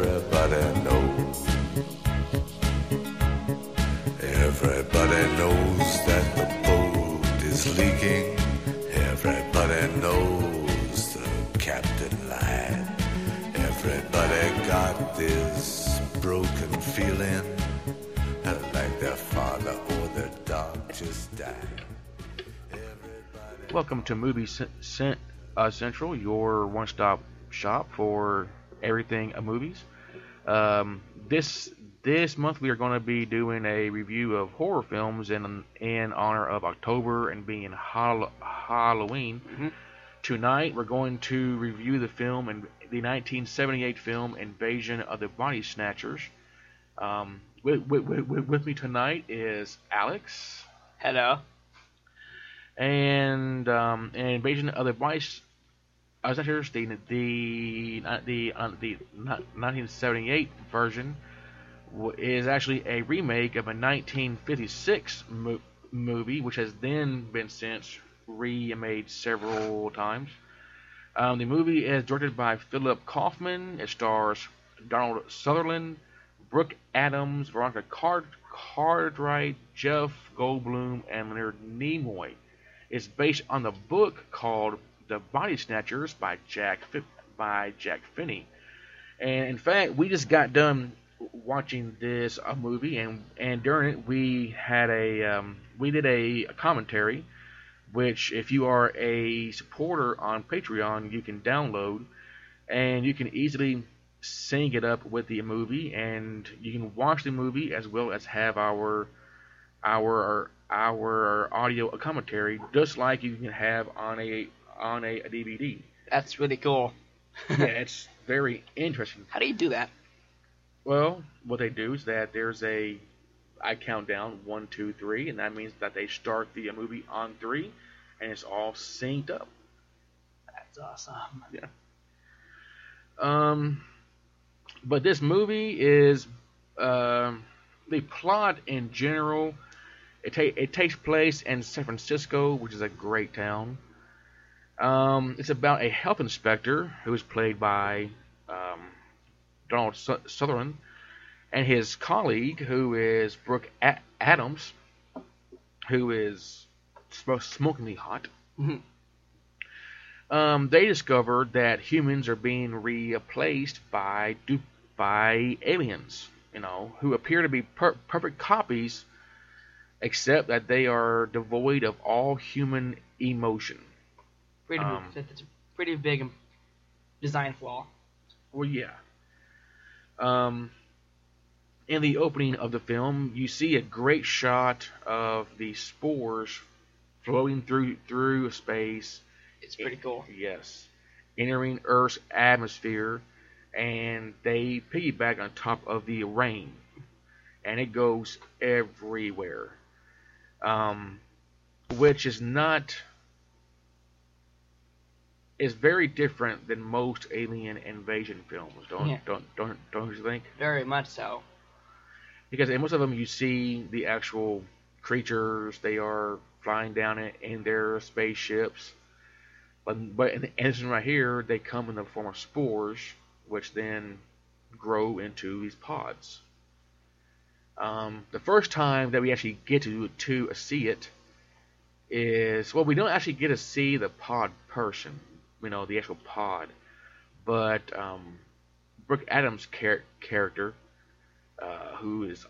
Everybody knows. Everybody knows that the boat is leaking. Everybody knows the captain lied. Everybody got this broken feeling like their father or their dog just died. Welcome to Movie Cen- Cen- uh, Central, your one-stop shop for everything uh, movies. Um, this this month we are going to be doing a review of horror films in in honor of October and being Hall- Halloween. Tonight we're going to review the film and the 1978 film Invasion of the Body Snatchers. Um, with, with, with, with me tonight is Alex Hello. and um, and Invasion of the Body S- uh, Snatchers, the the the uh, the 1978 version is actually a remake of a 1956 mo- movie, which has then been since remade several times. Um, the movie is directed by Philip Kaufman. It stars Donald Sutherland, Brooke Adams, Veronica Card- Cartwright, Jeff Goldblum, and Leonard Nimoy. It's based on the book called The Body Snatchers by Jack by Jack Finney. And in fact, we just got done watching this uh, movie, and and during it we had a um, we did a, a commentary, which if you are a supporter on Patreon, you can download, and you can easily sync it up with the movie, and you can watch the movie as well as have our our our audio commentary, just like you can have on a on a, a DVD. That's really cool. yeah, it's very interesting. How do you do that? Well, what they do is that there's a I count down one, two, three, and that means that they start the movie on three, and it's all synced up. That's awesome. Yeah. Um, but this movie is um, the plot in general. It ta- it takes place in San Francisco, which is a great town. Um, it's about a health inspector who is played by um, Donald Su- Sutherland, and his colleague, who is Brooke A- Adams, who is sm- smokingly hot. Mhm. Um, they discovered that humans are being replaced by du- by aliens, you know, who appear to be per- perfect copies, except that they are devoid of all human emotion. Pretty, Um, it's a pretty big design flaw. Well, yeah. Um, in the opening of the film, you see a great shot of the spores floating through through space. It's pretty cool. Yes, entering Earth's atmosphere, and they piggyback on top of the rain, and it goes everywhere. Um, which is not is very different than most alien invasion films. Don't Yeah. don't don't don't you think? Very much so. Because in most of them you see the actual creatures. They are flying down in, in their spaceships. But but in the instance right here, they come in the form of spores, which then grow into these pods. Um, the first time that we actually get to to see it is well, we don't actually get to see the pod person, you know, the actual pod, but um, Brooke Adams' char- character, uh, who is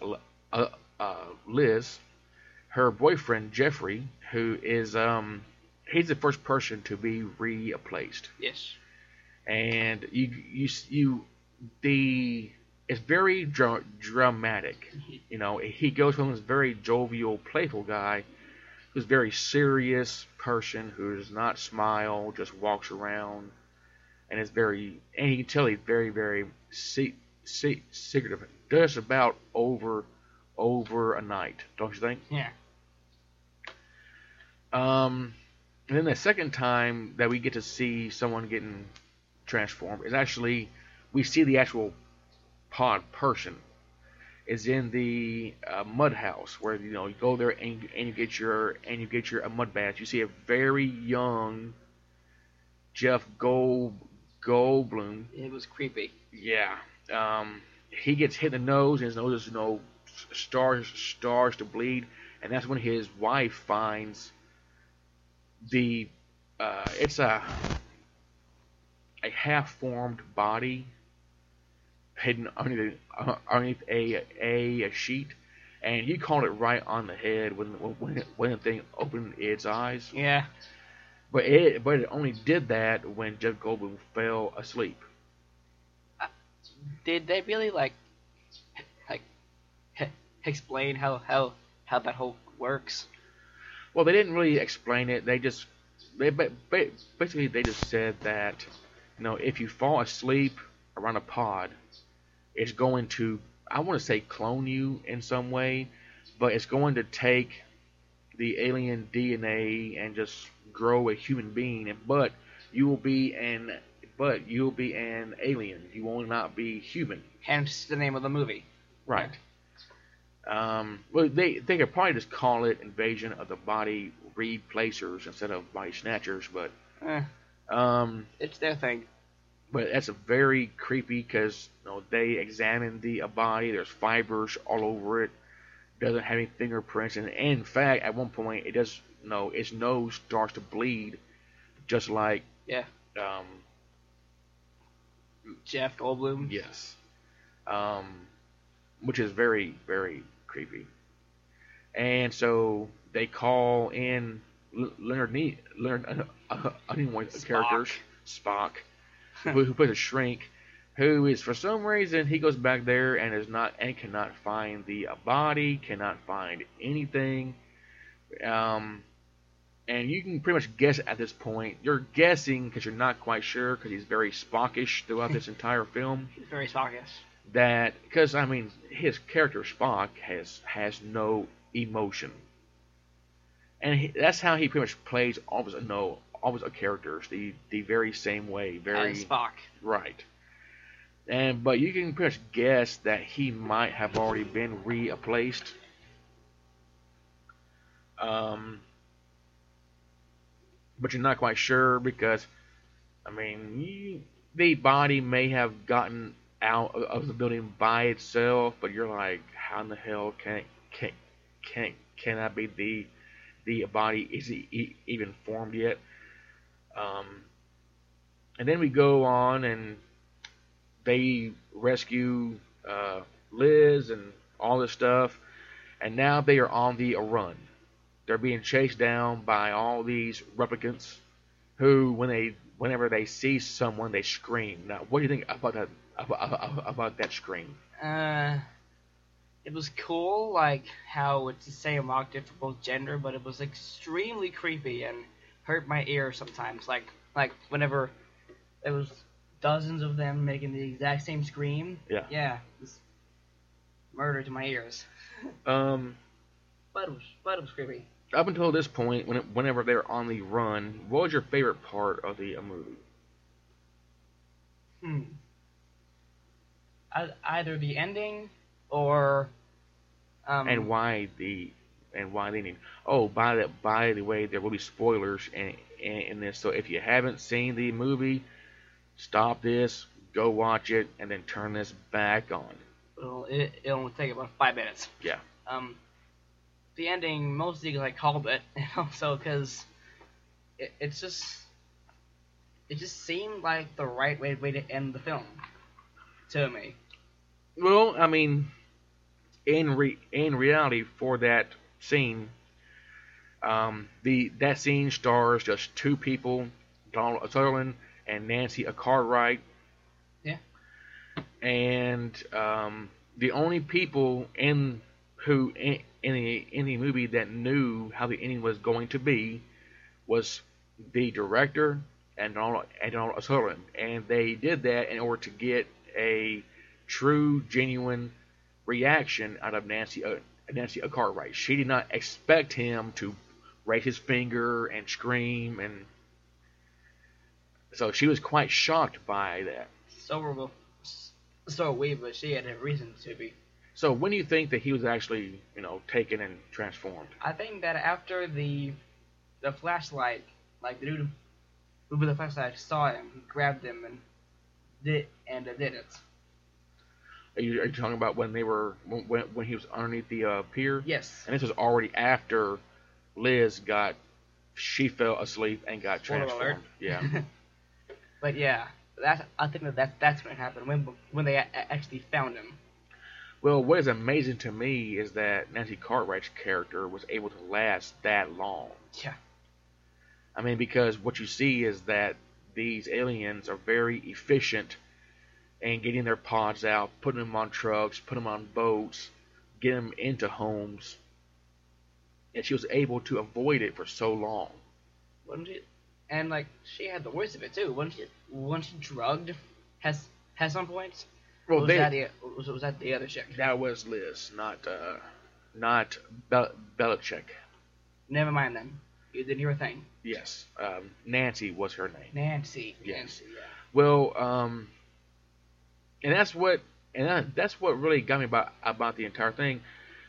uh, uh, Liz, her boyfriend Jeffrey, who is um, he's the first person to be replaced, Yes. and you you you the it's very dra- dramatic. You know, he goes from this very jovial, playful guy who's a very serious person who does not smile, just walks around, and it's very and you can tell he's very very se- se- secretive. Just about over over a night, don't you think? Yeah. Um, and then the second time that we get to see someone getting transformed is actually we see the actual pod person is in the uh, mud house where you know you go there and, you- and you get your and you get your a mud bath. You see a very young Jeff Gold Goldblum. It was creepy. Yeah. Um, he gets hit in the nose and his nose is you know stars stars to bleed, and that's when his wife finds the uh, it's a a half formed body hidden underneath, uh, underneath a, a a sheet, and he called it right on the head when when when the thing opened its eyes. Yeah. But it but it only did that when Jeff Goldblum fell asleep. Did they really like like explain how how how that whole works? Well, they didn't really explain it. They just they ba- ba- basically they just said that you know if you fall asleep around a pod, it's going to I want to say clone you in some way, but it's going to take the alien DNA and just grow a human being. But you will be an but you will be an alien. You will not be human. Hence the name of the movie. Right. Um, well, they they could probably just call it invasion of the body replacers instead of body snatchers, but Eh, um, it's their thing. But that's a very creepy because you know they examine the uh, body. There's fibers all over it. Doesn't have any fingerprints, and in fact, at one point, it does. You know, its nose starts to bleed, just like Yeah. um, Jeff Goldblum. Yes. Um, which is very, very creepy. And so they call in Leonard Ne- Leonard uh, uh, uh, Nimoy's Spock. characters, Spock, who, who plays a shrink, who is for some reason he goes back there and is not and cannot find the body, cannot find anything. Um, and you can pretty much guess at this point. You're guessing because you're not quite sure because he's very Spockish throughout this entire film He's very Spockish. that because I mean his character Spock has has no emotion, and he, that's how he pretty much plays all of his no all of his characters the the very same way, very As Spock. right. And but you can pretty much guess that he might have already been replaced. Um, but you're not quite sure because, I mean, you, the body may have gotten out of, the building by itself, but you're like, how in the hell can can can can that be the the body is it even formed yet? Um, and then we go on and they rescue uh, Liz and all this stuff, and now they are on the run. They're being chased down by all these replicants, who, when they, whenever they see someone, they scream. Now, what do you think about that? About, about that scream? Uh, it was cool, like how it's the same octave for both gender, but it was extremely creepy and hurt my ear sometimes. Like, like whenever there was dozens of them making the exact same scream. Yeah. Yeah. It murder to my ears. Um, But it was, but it was creepy. up until this point, when whenever they're on the run, what was your favorite part of the uh, movie? Hmm. I, either the ending or. Um, and why the and why they need. Oh, by the by the way, there will be spoilers in, in in this. So if you haven't seen the movie, stop this, go watch it, and then turn this back on. It'll, it, it'll only take about five minutes. Yeah. Um, the ending mostly because I called it, and also because it, it's just it just seemed like the right way, way to end the film to me. Well, I mean, in re, in reality, for that scene, um, the that scene stars just two people, Donald Sutherland and Nancy Cartwright. Yeah. And um, the only people in who in, in the in the movie that knew how the ending was going to be was the director and Donald and Donald Sutherland, and they did that in order to get a true, genuine reaction out of Nancy uh, Nancy a Cartwright. She did not expect him to raise his finger and scream, and so she was quite shocked by that. So were we, so we, but she had a reason to be. So when do you think that he was actually, you know, taken and transformed? I think that after the the flashlight, like the dude who with the flashlight saw him, he grabbed him and did and did it. Are you, are you talking about when they were when when he was underneath the uh, pier? Yes. And this was already after Liz got she fell asleep and got transformed. alert. Yeah. but yeah, that I think that, that that's when it happened when when they a- actually found him. well, what is amazing to me is that Nancy Cartwright's character was able to last that long. Yeah. I mean, because what you see is that these aliens are very efficient in getting their pods out, putting them on trucks, putting them on boats, getting them into homes. And she was able to avoid it for so long. Wasn't she? And like she had the worst of it too. Wasn't she? Wasn't she drugged? Has has some points? Well, was they, that the was, was that the other chick? that was Liz, not uh, not Bel- Belichick. Never mind then. You did your thing. Yes, um, Nancy was her name. Nancy. Yes. Nancy. Yeah. Well, um, and that's what and that's what really got me about about the entire thing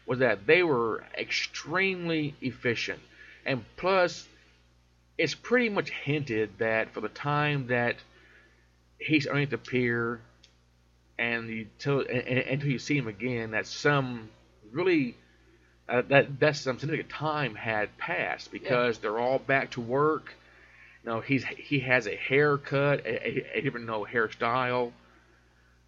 was that they were extremely efficient, and plus, it's pretty much hinted that for the time that he's underneath the pier, and you till and, and, until you see him again, that some really uh, that that some significant time had passed because they're all back to work. You know, he's he has a haircut, a, a, a different no hairstyle.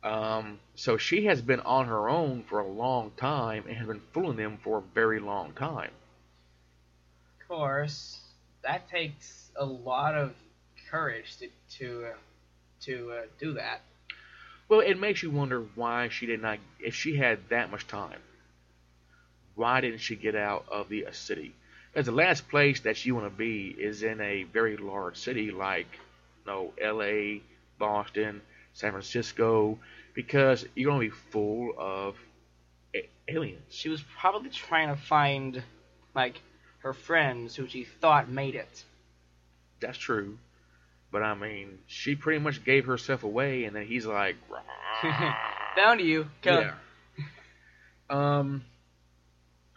Um, so she has been on her own for a long time and has been fooling them for a very long time. Of course, that takes a lot of courage to to uh, to uh, do that. Well, it makes you wonder why she did not, if she had that much time, why didn't she get out of the city? Because the last place that you want to be is in a very large city like, you know, L.A., Boston, San Francisco, because you're going to be full of a- aliens. She was probably trying to find like her friends who she thought made it. That's true. But I mean, she pretty much gave herself away, and then he's like, Found you. Go. yeah. Um,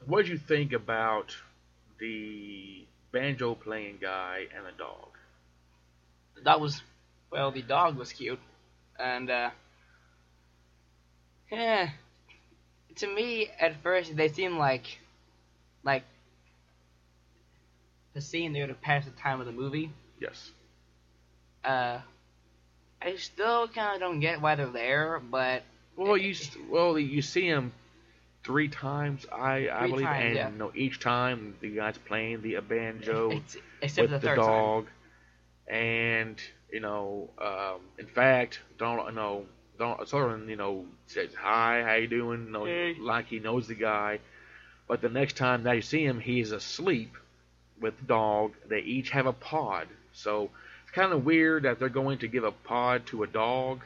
what did you think about the banjo playing guy and the dog? That was well, the dog was cute, and uh, yeah. To me, at first, they seemed like like the scene there to pass the time of the movie. Yes. Uh, I still kind of don't get why they're there, but Well, you s- well you see them three times, I I believe, times, and yeah. you know each time the guy's playing the banjo except with the, the third time. dog, and you know, um, in fact, Donald, you know, Donald Sutherland, you know, says hi, how you doing? You know, Hey. like he knows the guy. But the next time they see him, he's asleep with the dog. They each have a pod, so it's kind of weird that they're going to give a pod to a dog.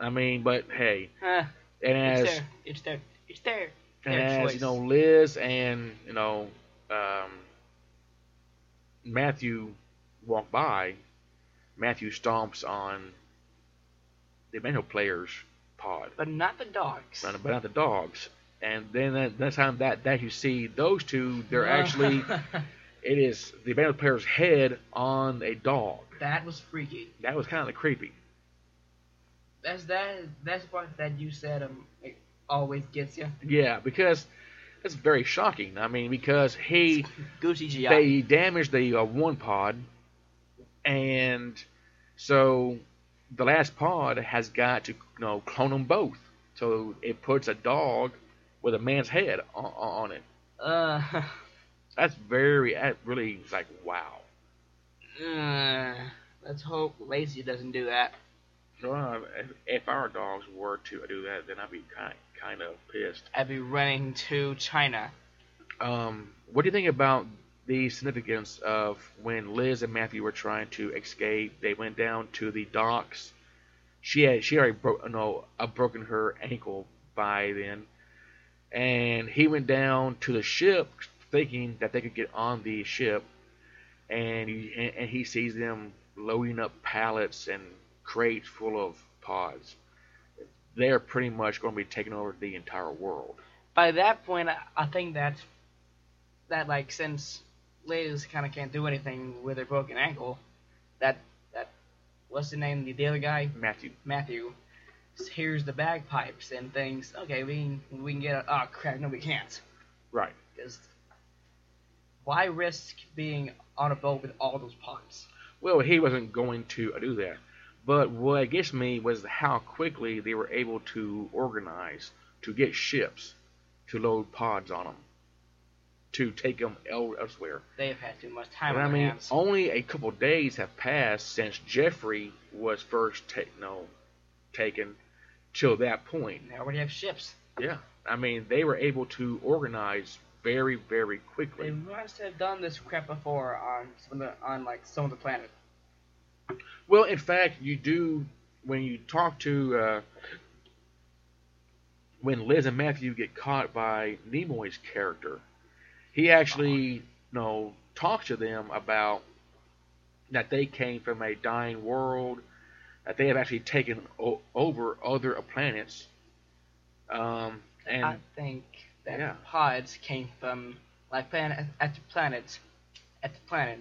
I mean, but hey, and it's as there. It's there. It's there. and Their as choice. you know, Liz and you know um, Matthew walk by, Matthew stomps on the banjo player's pod, but not the dogs. but not the dogs. And then that, that time that that you see those two, they're actually it is the banjo player's head on a dog. that was freaky. That was kind of creepy. That's that. That's what that you said. Um, it always gets you. Yeah, because it's very shocking. I mean, because he Gucci they damaged the uh, one pod, and so the last pod has got to you know clone them both. So it puts a dog with a man's head on, on it. Uh, That's very that really is like wow. uh, let's hope Lazy doesn't do that. Well, if, if our dogs were to do that, then I'd be kind kind of pissed. I'd be running to China. Um, what do you think about the significance of when Liz and Matthew were trying to escape. They went down to the docks. She had she already broke no uh, broken her ankle by then, and he went down to the ship thinking that they could get on the ship, and he and he sees them loading up pallets and crates full of pods. They're pretty much going to be taking over the entire world. By that point, I, I think that that like since Liz kind of can't do anything with her broken ankle, that that what's the name? Of the other guy, Matthew. Matthew, hears the bagpipes and thinks, okay, we can, we can get. A, oh crap, no, we can't. Right. Because why risk being on a boat with all those pipes? Well, he wasn't going to do that. But what gets me was how quickly they were able to organize to get ships to load pods on them to take them elsewhere. They've had too much time And I mean, hands. only a couple days have passed since Jeffrey was first ta- no, taken till that point. They already have ships. Yeah, I mean, they were able to organize very, very quickly. They must have done this crap before on some of the on like some of the planet. Well, in fact, you do when you talk to uh, when Liz and Matthew get caught by Nimoy's character. He actually, you know, talks to them about that they came from a dying world, that they have actually taken o- over other planets. Um, and I think that Yeah. pods came from like planet after planet after planet,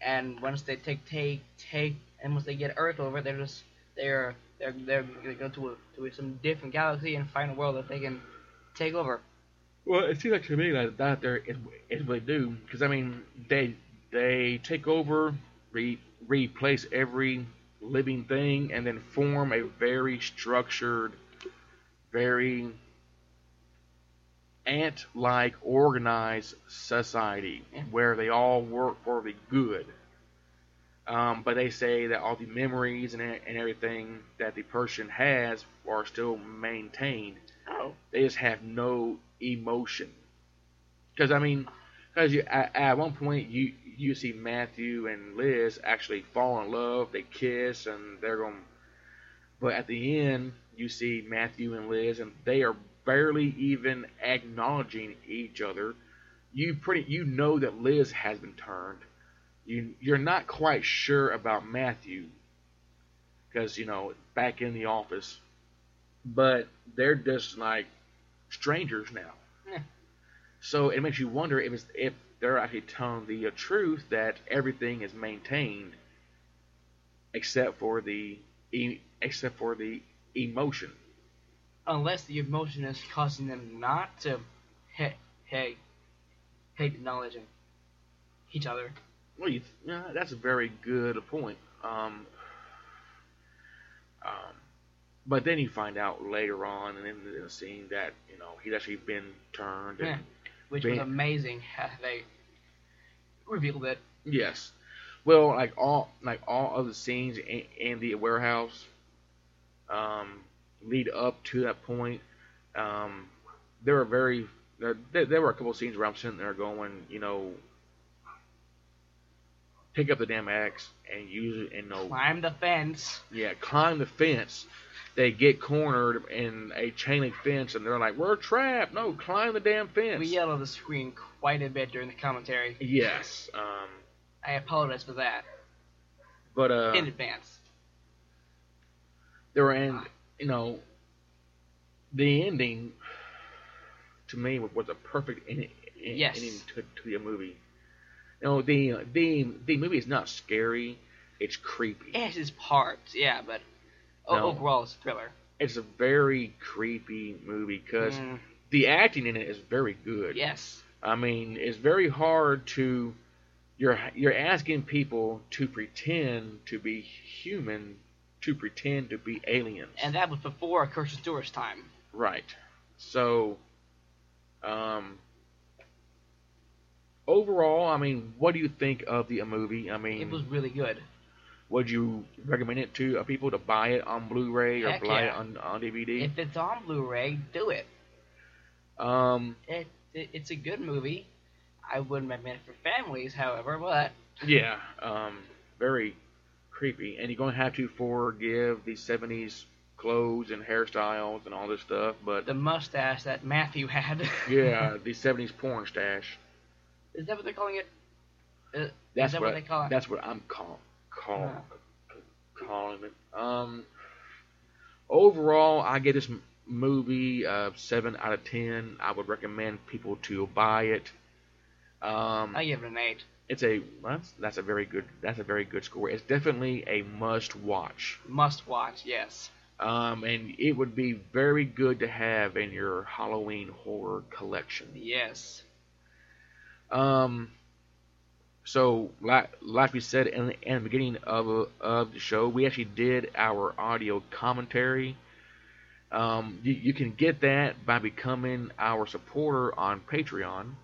and once they take take take, and once they get Earth over, they're just they're they're they're gonna go to a, to some different galaxy and find a world that they can take over. Well, it seems like to me that that there is, is what they do because I mean they they take over, re, replace every living thing, and then form a very structured, very ant-like organized society where they all work for the good. Um, but they say that all the memories and, and everything that the person has are still maintained Oh, they just have no emotion. Because I mean, because you at, at one point you you see Matthew and Liz actually fall in love, they kiss, and they're going. But at the end, you see Matthew and Liz, and they are barely even acknowledging each other. You pretty you know that Liz has been turned. You you're not quite sure about Matthew because you know back in the office, but they're just like strangers now. Yeah. So it makes you wonder if if they're actually telling the uh, truth that everything is maintained, except for the e- except for the emotion. unless the emotion is causing them not to hate hate hate acknowledging each other. Well, you, yeah, that's a very good point. Um, um, but then you find out later on and the, in the scene that you know he's actually been turned. And. Which was amazing how they revealed it. Yes. Well, like all like all other scenes in, in the warehouse, um, lead up to that point. Um, there were very there, there, were a couple of scenes where I'm sitting there going, you know, pick up the damn axe and use it and no, Climb the fence. yeah, climb the fence. They get cornered in a chain link fence and they're like, we're trapped. No, climb the damn fence. We yelled at the screen quite a bit during the commentary. Yes. Um, I apologize for that but uh, in advance. there and you know the ending to me was a perfect ending, Yes. ending to, to the movie. You know the the the movie is not scary; it's creepy. It has its parts, yeah, but No. overall it's a thriller. It's a very creepy movie because Mm, the acting in it is very good. yes. I mean, it's very hard to you're you're asking people to pretend to be human, to pretend to be aliens. And that was before Kirsten Stewart's time. Right. So, um, overall, I mean, what do you think of the movie? I mean, It was really good. Would you recommend it to uh, people to buy it on Blu-ray or Heck buy it on on DVD? If it's on Blu-ray, do it. um, It, it it's a good movie. I wouldn't recommend it for families, however, but Yeah, um, very creepy. And you're going to have to forgive the 70s clothes and hairstyles and all this stuff, but the mustache that Matthew had. yeah, the 70s porn stash. Is that what they're calling it? Uh, That's is that what, what they call it? That's what I'm call, call, calling it. Um, overall, I get this movie uh, seven out of ten. I would recommend people to buy it. Um, I give it an eight. it's a that's, that's a very good that's a very good score. It's definitely a must watch. Must watch, yes. Um, and it would be very good to have in your Halloween horror collection. Yes. Um, so like like we said in the, in the beginning of of the show, we actually did our audio commentary. Um, you, you can get that by becoming our supporter on Patreon.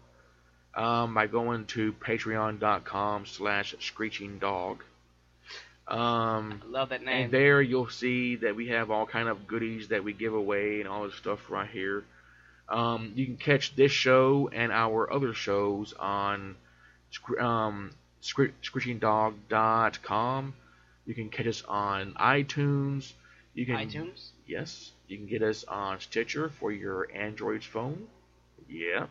Um, by going to patreon.com slash screeching dog. Um, I love that name. and there you'll see that we have all kind of goodies that we give away and all this stuff right here. Um, you can catch this show and our other shows on um, screechingdog.com. You can catch us on iTunes. You can iTunes? Yes, you can get us on Stitcher for your Android phone. Yeah.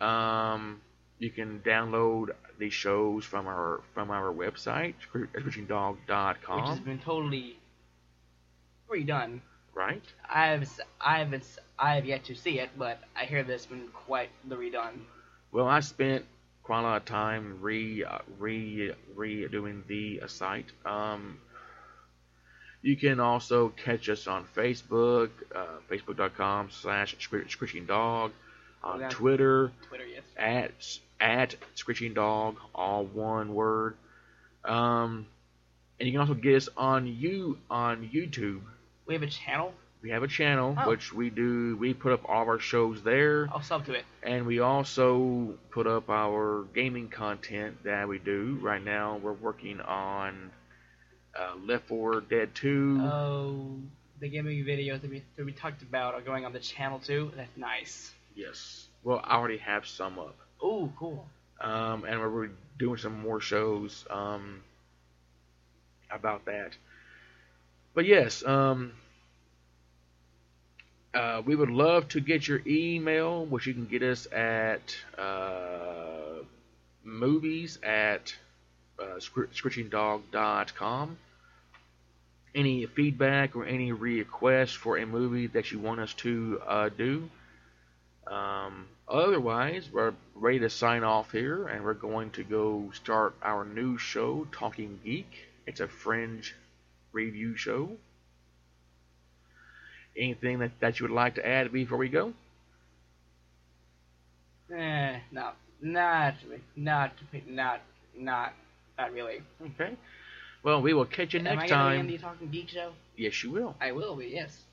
Um, you can download the shows from our from our website, Which has been totally redone. Right? I've I've I've yet to see it, but I hear this been quite the redone. Well, I spent quite a time re uh, re redoing the uh, site. Um, you can also catch us on Facebook, uh, facebook.com slash screeching dog, on. Twitter Twitter, yes. at at screeching dog, all one word. Um, and you can also get us on you on YouTube. We have a channel. We have a channel Oh. which we do. We put up all of our shows there. I'll sub to it. And we also put up our gaming content that we do. Right now, we're working on uh, Left 4 Dead 2. Oh, the gaming videos that we that we talked about are going on the channel too. That's nice. yes. Well, I already have some up. Oh, cool. Um, and we're doing some more shows um, about that. But yes, um, uh, we would love to get your email, which you can get us at uh, movies at uh, scr- screechingdog.com. Any feedback or any requests for a movie that you want us to uh, do. Um, otherwise, we're ready to sign off here, and we're going to go start our new show, Talking Geek. It's a fringe review show. Anything that, that you would like to add before we go? Eh, no, not not not not not really. Okay. Well, we will catch you Am next I gonna be time. in the Talking Geek show? Yes, you will. I will be. Yes.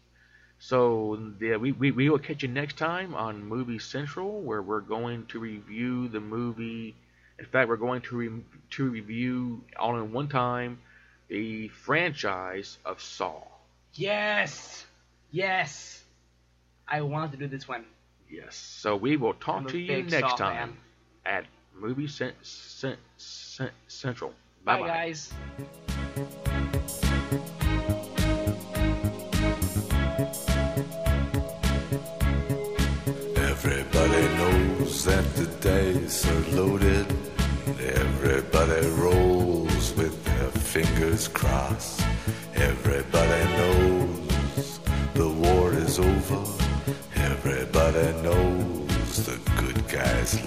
So yeah, we, we, we will catch you next time on Movie Central, where we're going to review the movie. In fact, we're going to re- to review all in one time the franchise of Saw. Yes. Yes. I wanted to do this one. Yes. So we will I'm talk to you next Saw time fan. at Movie Cen- Cen- Cen- Central. Bye, Bye bye. guys. Everybody knows that the dice are loaded. Everybody rolls with their fingers crossed.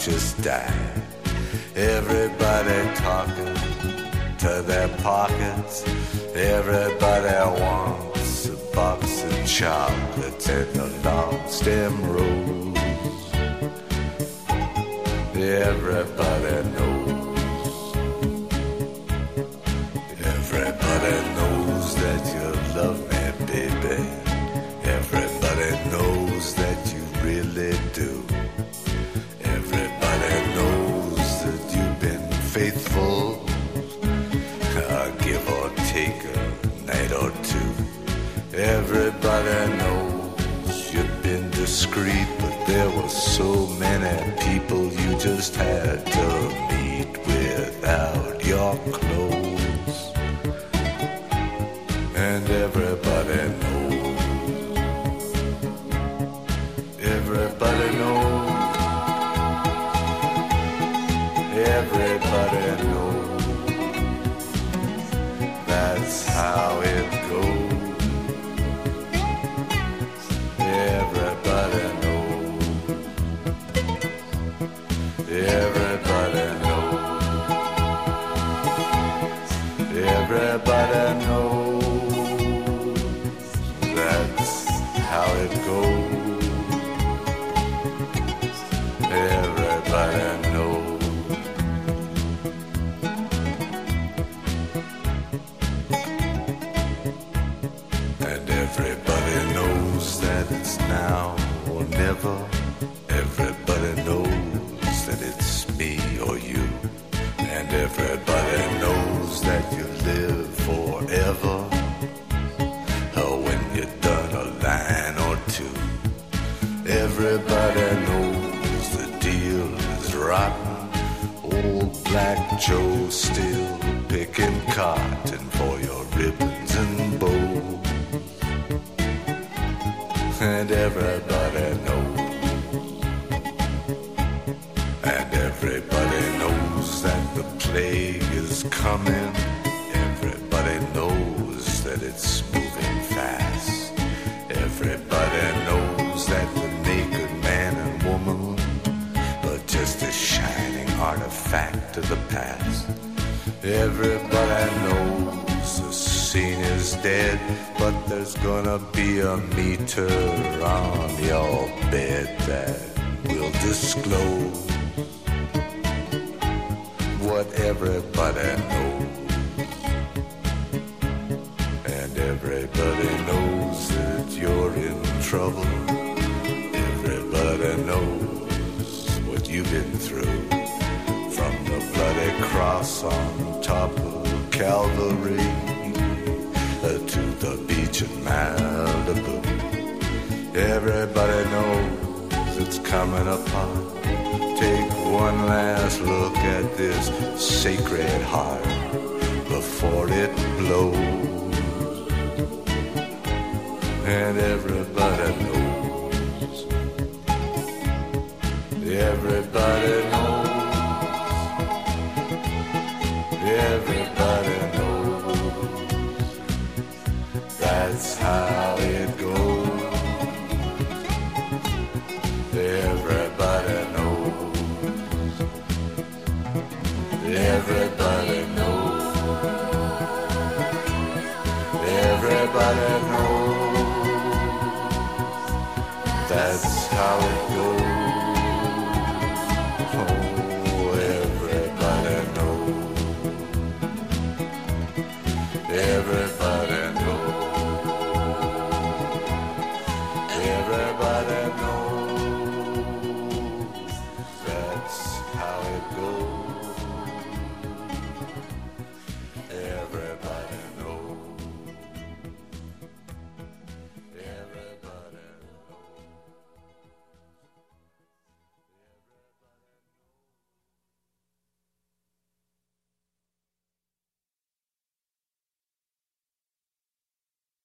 Just died. Everybody talking to their pockets. Everybody wants a box of chocolates and a long stem rose. Everybody knows. Everybody knows you've been discreet, but there were so many people you just had to meet without your clothes. And everybody knows. Everybody knows. Everybody knows. That's how it goes. Everybody knows the deal is rotten. Old Black Joe still picking cotton for your ribbons and bows. And everybody knows. And everybody knows that the plague is coming. Everybody knows that it's moving fast. Everybody knows artifact of the past. Everybody knows the scene is dead, but there's gonna be a meter on your bed that will disclose what everybody knows. And everybody knows that you're in trouble. Everybody knows what you've been through. Cross on top of Calvary uh, to the beach in Malibu. Everybody knows it's coming apart. Take one last look at this sacred heart before it blows. And everybody knows. Everybody Everybody knows. Everybody knows. That's how